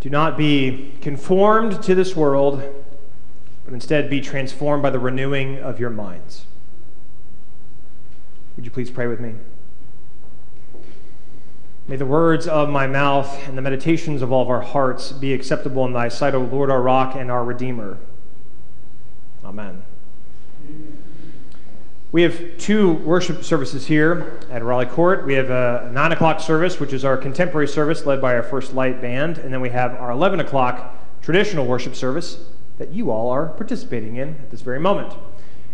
Do not be conformed to this world, but instead be transformed by the renewing of your minds. Would you please pray with me? May the words of my mouth and the meditations of all of our hearts be acceptable in thy sight, O Lord, our rock and our Redeemer. Amen. We have two worship services here at Raleigh Court. We have a 9 o'clock service, which is our contemporary service led by our First Light Band, and then we have our 11 o'clock traditional worship service that you all are participating in at this very moment.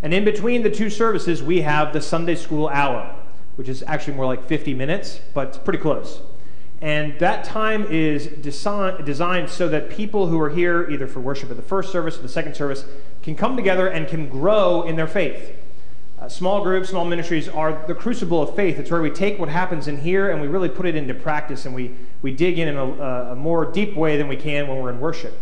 And in between the two services, we have the Sunday school hour, which is actually more like 50 minutes, but it's pretty close. And that time is design, designed so that people who are here, either for worship at the first service or the second service, can come together and can grow in their faith. Uh, small groups, small ministries are the crucible of faith. It's where we take what happens in here and we really put it into practice and we, we dig in in a, a more deep way than we can when we're in worship.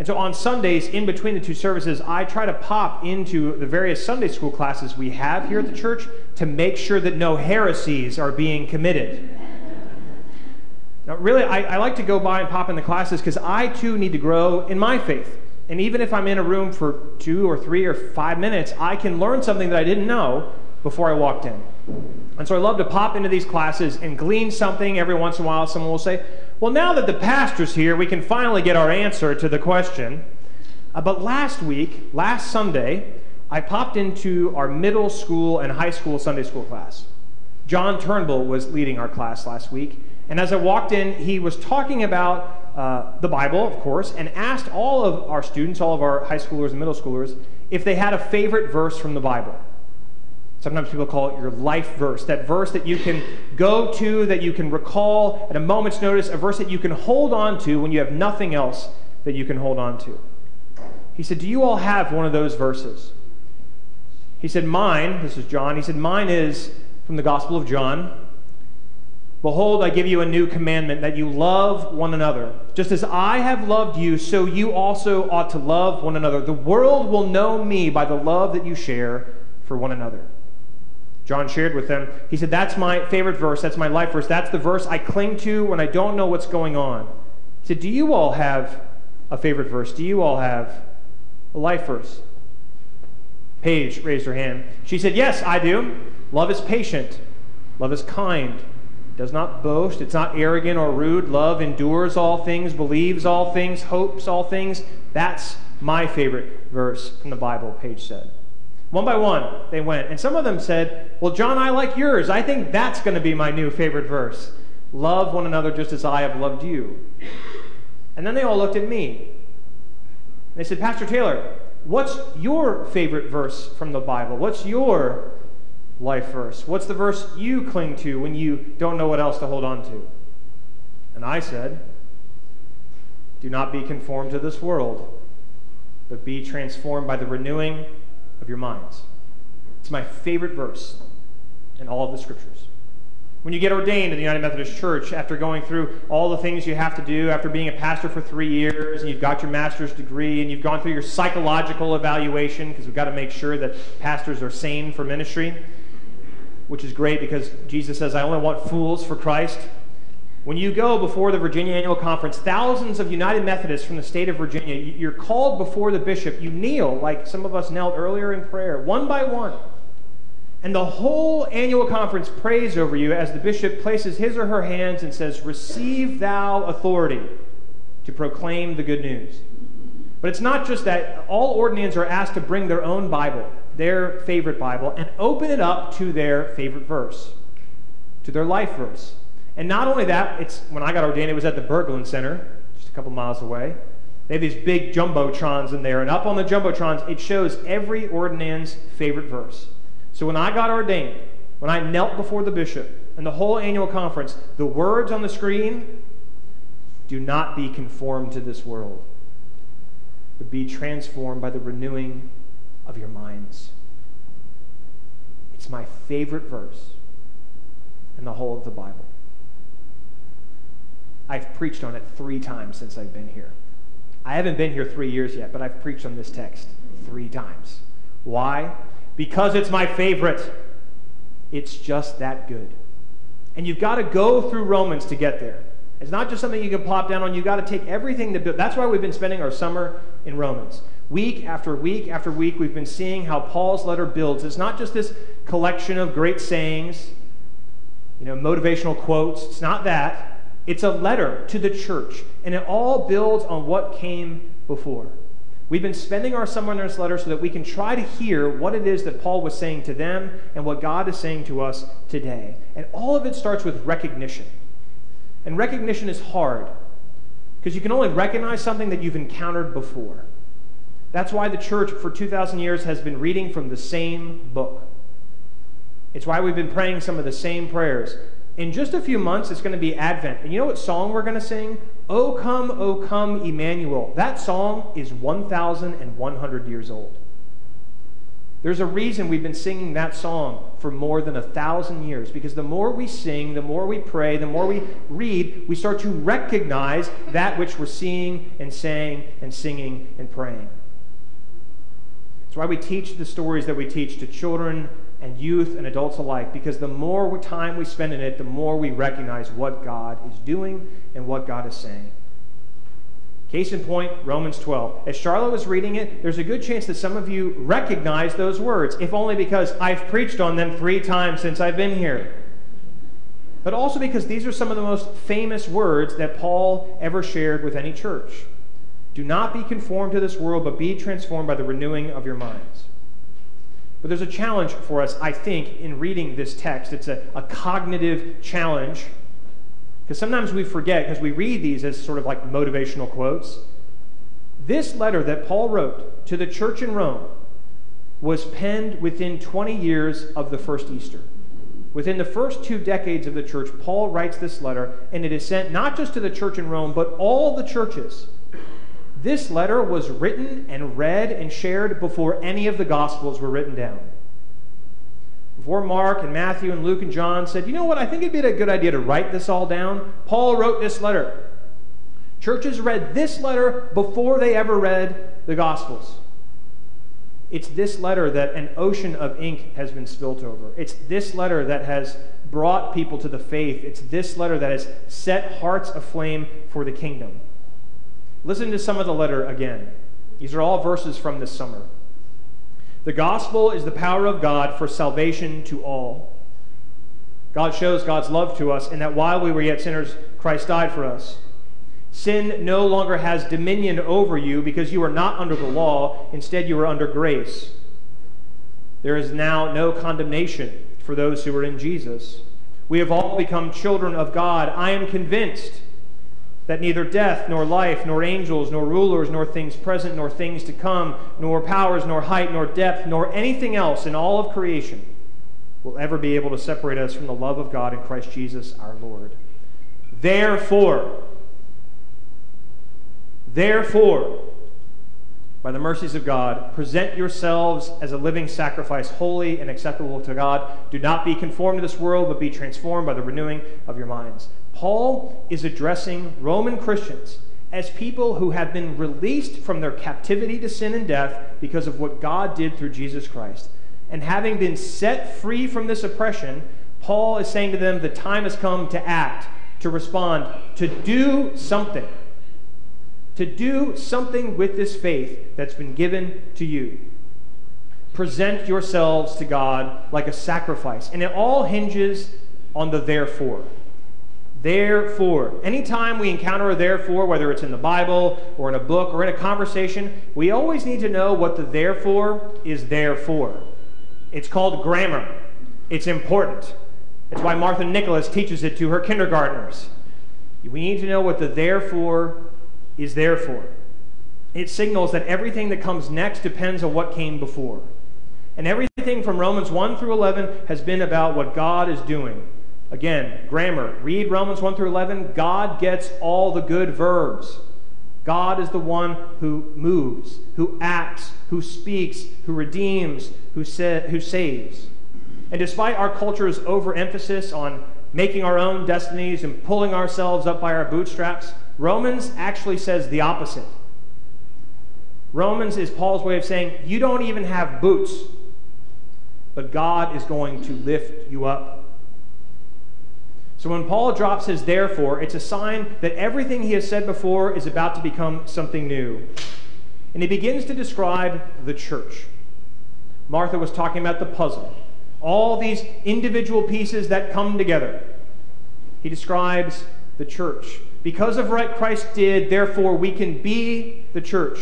And so on Sundays, in between the two services, I try to pop into the various Sunday school classes we have here at the church to make sure that no heresies are being committed. Now, really, I, I like to go by and pop in the classes because I too need to grow in my faith. And even if I'm in a room for two or three or five minutes, I can learn something that I didn't know before I walked in. And so I love to pop into these classes and glean something every once in a while. Someone will say, Well, now that the pastor's here, we can finally get our answer to the question. Uh, but last week, last Sunday, I popped into our middle school and high school Sunday school class. John Turnbull was leading our class last week. And as I walked in, he was talking about uh, the Bible, of course, and asked all of our students, all of our high schoolers and middle schoolers, if they had a favorite verse from the Bible. Sometimes people call it your life verse, that verse that you can go to, that you can recall at a moment's notice, a verse that you can hold on to when you have nothing else that you can hold on to. He said, Do you all have one of those verses? He said, Mine, this is John, he said, Mine is from the Gospel of John, Behold, I give you a new commandment that you love one another. Just as I have loved you, so you also ought to love one another. The world will know me by the love that you share for one another. John shared with them, he said, That's my favorite verse. That's my life verse. That's the verse I cling to when I don't know what's going on. He said, Do you all have a favorite verse? Do you all have a life verse? Paige raised her hand. She said, Yes, I do. Love is patient, love is kind does not boast, it's not arrogant or rude. Love endures all things, believes all things, hopes all things. That's my favorite verse from the Bible, Paige said. One by one, they went. And some of them said, Well, John, I like yours. I think that's going to be my new favorite verse. Love one another just as I have loved you. And then they all looked at me. They said, Pastor Taylor, what's your favorite verse from the Bible? What's your life verse? What's the verse you cling to when you don't know what else to hold on to? And I said, Do not be conformed to this world, but be transformed by the renewing of your minds. It's my favorite verse in all of the scriptures. When you get ordained in the United Methodist Church, after going through all the things you have to do, after being a pastor for three years, and you've got your master's degree, and you've gone through your psychological evaluation, because we've got to make sure that pastors are sane for ministry, which is great because Jesus says, I only want fools for Christ. When you go before the Virginia Annual Conference, thousands of United Methodists from the state of Virginia, you're called before the bishop. You kneel, like some of us knelt earlier in prayer, one by one. And the whole annual conference prays over you as the bishop places his or her hands and says, Receive thou authority to proclaim the good news. But it's not just that. All ordinands are asked to bring their own Bible their favorite Bible and open it up to their favorite verse, to their life verse. And not only that, it's when I got ordained, it was at the Berglund Center, just a couple miles away. They have these big jumbotrons in there, and up on the jumbotrons, it shows every ordinand's favorite verse. So when I got ordained, when I knelt before the bishop and the whole annual conference, the words on the screen do not be conformed to this world, but be transformed by the renewing of your minds. It's my favorite verse in the whole of the Bible. I've preached on it three times since I've been here. I haven't been here three years yet, but I've preached on this text three times. Why? Because it's my favorite. It's just that good. And you've got to go through Romans to get there. It's not just something you can plop down on. You've got to take everything that. That's why we've been spending our summer in Romans. Week after week after week, we've been seeing how Paul's letter builds. It's not just this collection of great sayings, you know, motivational quotes. It's not that. It's a letter to the church, and it all builds on what came before. We've been spending our summer in this letter so that we can try to hear what it is that Paul was saying to them and what God is saying to us today. And all of it starts with recognition. And recognition is hard because you can only recognize something that you've encountered before. That's why the church for 2,000 years has been reading from the same book. It's why we've been praying some of the same prayers. In just a few months, it's going to be Advent. And you know what song we're going to sing? O come, O come, Emmanuel. That song is 1,100 years old. There's a reason we've been singing that song for more than a thousand years because the more we sing, the more we pray, the more we read, we start to recognize that which we're seeing and saying and singing and praying. That's why we teach the stories that we teach to children and youth and adults alike because the more time we spend in it, the more we recognize what God is doing and what God is saying. Case in point, Romans 12. As Charlotte was reading it, there's a good chance that some of you recognize those words, if only because I've preached on them three times since I've been here. But also because these are some of the most famous words that Paul ever shared with any church. Do not be conformed to this world, but be transformed by the renewing of your minds. But there's a challenge for us, I think, in reading this text. It's a, a cognitive challenge because sometimes we forget, because we read these as sort of like motivational quotes. This letter that Paul wrote to the church in Rome was penned within 20 years of the first Easter. Within the first two decades of the church, Paul writes this letter, and it is sent not just to the church in Rome, but all the churches. This letter was written and read and shared before any of the Gospels were written down before Mark and Matthew and Luke and John said, you know what, I think it'd be a good idea to write this all down, Paul wrote this letter. Churches read this letter before they ever read the Gospels. It's this letter that an ocean of ink has been spilt over. It's this letter that has brought people to the faith. It's this letter that has set hearts aflame for the kingdom. Listen to some of the letter again. These are all verses from this summer. The gospel is the power of God for salvation to all. God shows God's love to us in that while we were yet sinners, Christ died for us. Sin no longer has dominion over you because you are not under the law. Instead, you are under grace. There is now no condemnation for those who are in Jesus. We have all become children of God. I am convinced that neither death, nor life, nor angels, nor rulers, nor things present, nor things to come, nor powers, nor height, nor depth, nor anything else in all of creation will ever be able to separate us from the love of God in Christ Jesus our Lord. Therefore, therefore, by the mercies of God, present yourselves as a living sacrifice, holy and acceptable to God. Do not be conformed to this world, but be transformed by the renewing of your minds Paul is addressing Roman Christians as people who have been released from their captivity to sin and death because of what God did through Jesus Christ. And having been set free from this oppression, Paul is saying to them, the time has come to act, to respond, to do something. To do something with this faith that's been given to you. Present yourselves to God like a sacrifice. And it all hinges on the therefore. Therefore, anytime we encounter a therefore, whether it's in the Bible or in a book or in a conversation, we always need to know what the therefore is there for. It's called grammar. It's important. It's why Martha Nicholas teaches it to her kindergartners. We need to know what the therefore is there for. It signals that everything that comes next depends on what came before. And everything from Romans 1 through 11 has been about what God is doing Again, grammar. Read Romans 1 through 11. God gets all the good verbs. God is the one who moves, who acts, who speaks, who redeems, who, sa- who saves. And despite our culture's overemphasis on making our own destinies and pulling ourselves up by our bootstraps, Romans actually says the opposite. Romans is Paul's way of saying, you don't even have boots, but God is going to lift you up So when Paul drops his therefore, it's a sign that everything he has said before is about to become something new. And he begins to describe the church. Martha was talking about the puzzle, all these individual pieces that come together. He describes the church. Because of what Christ did, therefore, we can be the church.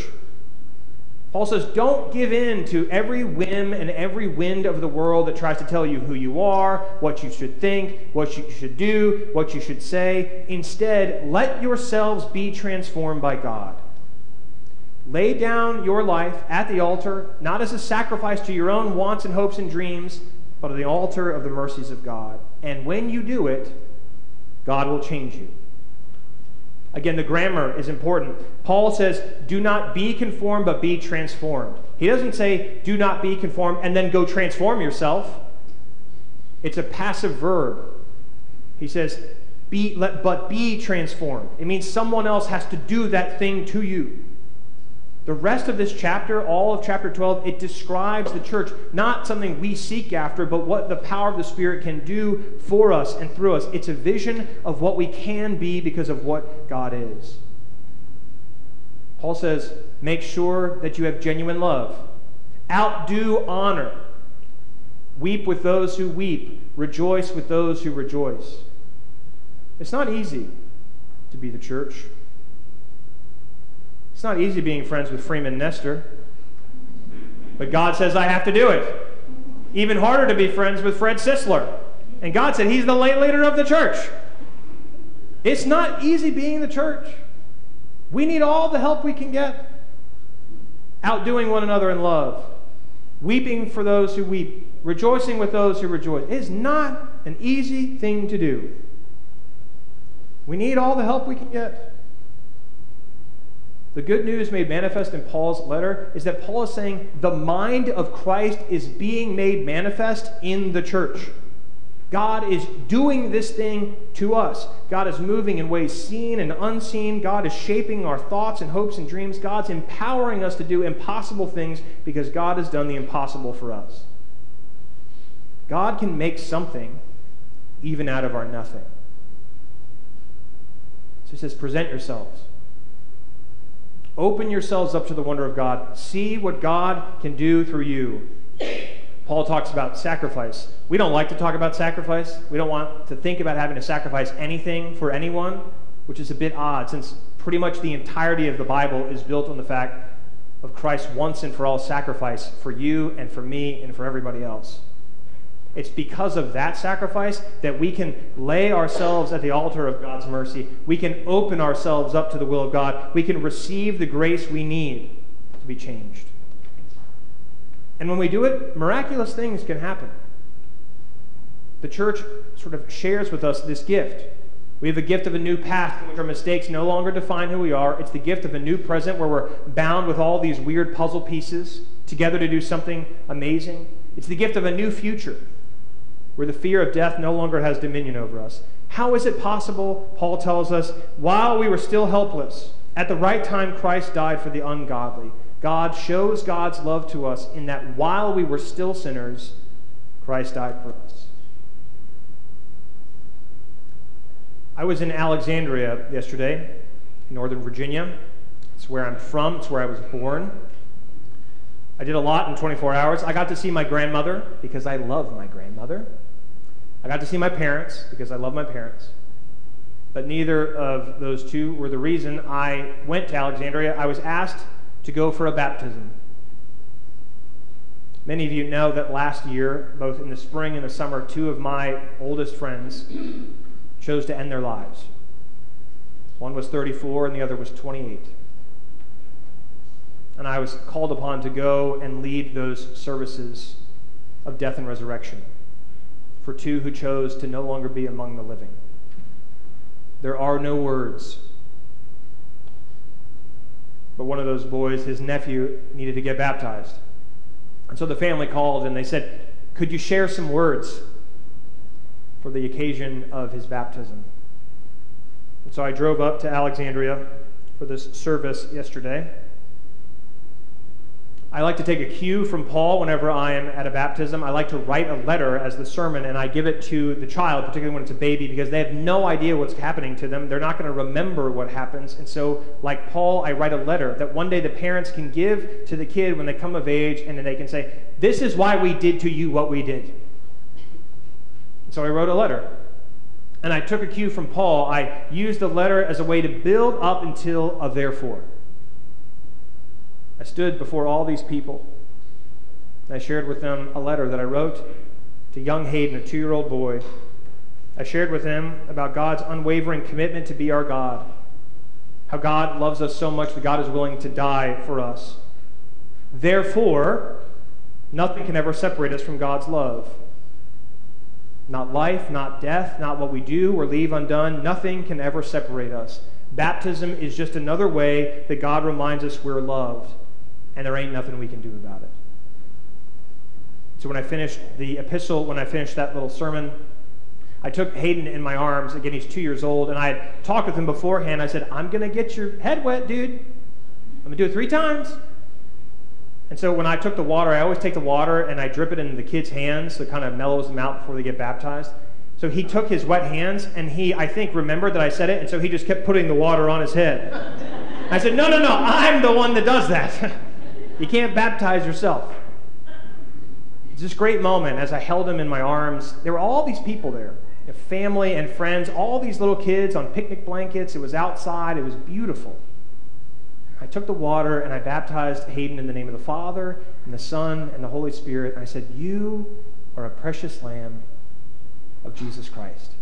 Paul says, don't give in to every whim and every wind of the world that tries to tell you who you are, what you should think, what you should do, what you should say. Instead, let yourselves be transformed by God. Lay down your life at the altar, not as a sacrifice to your own wants and hopes and dreams, but at the altar of the mercies of God. And when you do it, God will change you. Again, the grammar is important. Paul says, do not be conformed, but be transformed. He doesn't say, do not be conformed, and then go transform yourself. It's a passive verb. He says, be, let, but be transformed. It means someone else has to do that thing to you. The rest of this chapter, all of chapter 12, it describes the church, not something we seek after, but what the power of the Spirit can do for us and through us. It's a vision of what we can be because of what God is. Paul says, make sure that you have genuine love. Outdo honor. Weep with those who weep. Rejoice with those who rejoice. It's not easy to be the church. It's not easy being friends with Freeman Nestor. But God says I have to do it. Even harder to be friends with Fred Sisler. And God said he's the late leader of the church. It's not easy being the church. We need all the help we can get. Outdoing one another in love. Weeping for those who weep. Rejoicing with those who rejoice. It is not an easy thing to do. We need all the help we can get. The good news made manifest in Paul's letter is that Paul is saying the mind of Christ is being made manifest in the church. God is doing this thing to us. God is moving in ways seen and unseen. God is shaping our thoughts and hopes and dreams. God's empowering us to do impossible things because God has done the impossible for us. God can make something even out of our nothing. So he says, present yourselves Open yourselves up to the wonder of God. See what God can do through you. Paul talks about sacrifice. We don't like to talk about sacrifice. We don't want to think about having to sacrifice anything for anyone, which is a bit odd since pretty much the entirety of the Bible is built on the fact of Christ's once and for all sacrifice for you and for me and for everybody else. It's because of that sacrifice that we can lay ourselves at the altar of God's mercy. We can open ourselves up to the will of God. We can receive the grace we need to be changed. And when we do it, miraculous things can happen. The church sort of shares with us this gift. We have a gift of a new past in which our mistakes no longer define who we are. It's the gift of a new present where we're bound with all these weird puzzle pieces together to do something amazing. It's the gift of a new future where the fear of death no longer has dominion over us. How is it possible, Paul tells us, while we were still helpless, at the right time Christ died for the ungodly? God shows God's love to us in that while we were still sinners, Christ died for us. I was in Alexandria yesterday, Northern Virginia. It's where I'm from, it's where I was born. I did a lot in 24 hours. I got to see my grandmother because I love my grandmother. I got to see my parents because I love my parents. But neither of those two were the reason I went to Alexandria. I was asked to go for a baptism. Many of you know that last year, both in the spring and the summer, two of my oldest friends chose to end their lives. One was 34 and the other was 28. And I was called upon to go and lead those services of death and resurrection for two who chose to no longer be among the living. There are no words. But one of those boys, his nephew, needed to get baptized. And so the family called and they said, Could you share some words for the occasion of his baptism? And so I drove up to Alexandria for this service yesterday. I like to take a cue from Paul whenever I am at a baptism. I like to write a letter as the sermon and I give it to the child, particularly when it's a baby, because they have no idea what's happening to them. They're not going to remember what happens. And so, like Paul, I write a letter that one day the parents can give to the kid when they come of age, and then they can say, This is why we did to you what we did. So I wrote a letter. And I took a cue from Paul. I used the letter as a way to build up until a therefore. I stood before all these people. I shared with them a letter that I wrote to young Hayden, a two year old boy. I shared with him about God's unwavering commitment to be our God, how God loves us so much that God is willing to die for us. Therefore, nothing can ever separate us from God's love. Not life, not death, not what we do or leave undone. Nothing can ever separate us. Baptism is just another way that God reminds us we're loved and there ain't nothing we can do about it. So when I finished the epistle, when I finished that little sermon, I took Hayden in my arms. Again, he's two years old, and I had talked with him beforehand. I said, I'm going to get your head wet, dude. I'm going to do it three times. And so when I took the water, I always take the water and I drip it in the kids' hands so it kind of mellows them out before they get baptized. So he took his wet hands and he, I think, remembered that I said it, and so he just kept putting the water on his head. I said, No, no, no, I'm the one that does that. You can't baptize yourself. It's this great moment as I held him in my arms. There were all these people there family and friends, all these little kids on picnic blankets. It was outside, it was beautiful. I took the water and I baptized Hayden in the name of the Father and the Son and the Holy Spirit. And I said, You are a precious lamb of Jesus Christ.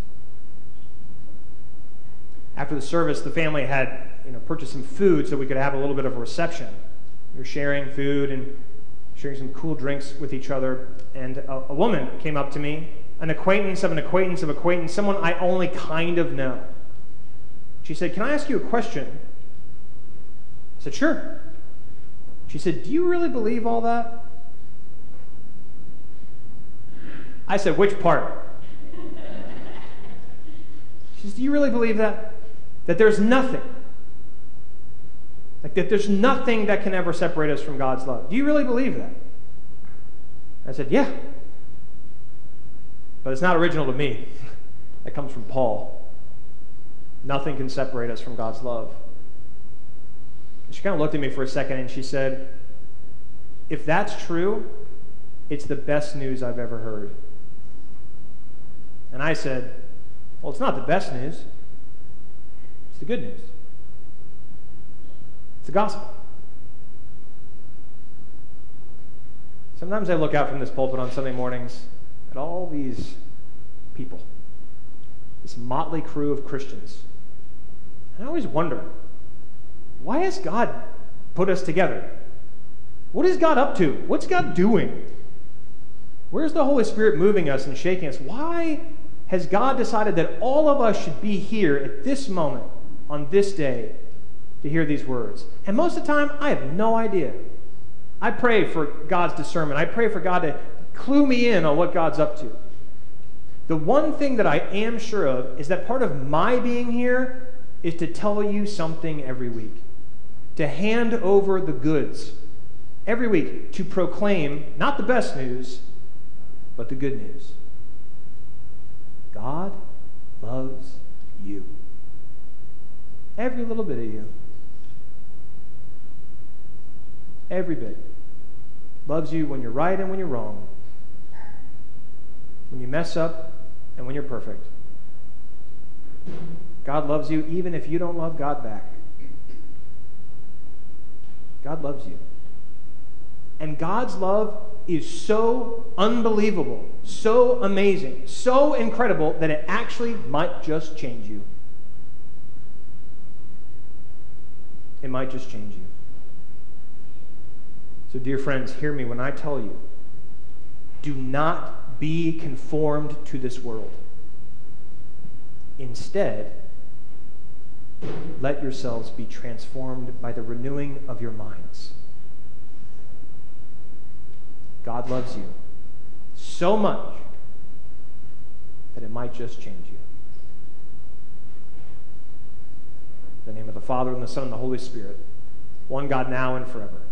After the service, the family had you know, purchased some food so we could have a little bit of a reception. We were sharing food and sharing some cool drinks with each other. And a, a woman came up to me, an acquaintance of an acquaintance of acquaintance, someone I only kind of know. She said, Can I ask you a question? I said, Sure. She said, Do you really believe all that? I said, Which part? She says, Do you really believe that? That there's nothing like that there's nothing that can ever separate us from God's love. Do you really believe that? I said, Yeah. But it's not original to me. That comes from Paul. Nothing can separate us from God's love. She kind of looked at me for a second and she said, If that's true, it's the best news I've ever heard. And I said, Well, it's not the best news, it's the good news the gospel. Sometimes I look out from this pulpit on Sunday mornings at all these people, this motley crew of Christians. And I always wonder why has God put us together? What is God up to? What's God doing? Where's the Holy Spirit moving us and shaking us? Why has God decided that all of us should be here at this moment, on this day, to hear these words. And most of the time, I have no idea. I pray for God's discernment. I pray for God to clue me in on what God's up to. The one thing that I am sure of is that part of my being here is to tell you something every week, to hand over the goods every week, to proclaim not the best news, but the good news. God loves you. Every little bit of you. Every bit. Loves you when you're right and when you're wrong. When you mess up and when you're perfect. God loves you even if you don't love God back. God loves you. And God's love is so unbelievable, so amazing, so incredible that it actually might just change you. It might just change you. So, dear friends, hear me when I tell you do not be conformed to this world. Instead, let yourselves be transformed by the renewing of your minds. God loves you so much that it might just change you. In the name of the Father, and the Son, and the Holy Spirit, one God now and forever.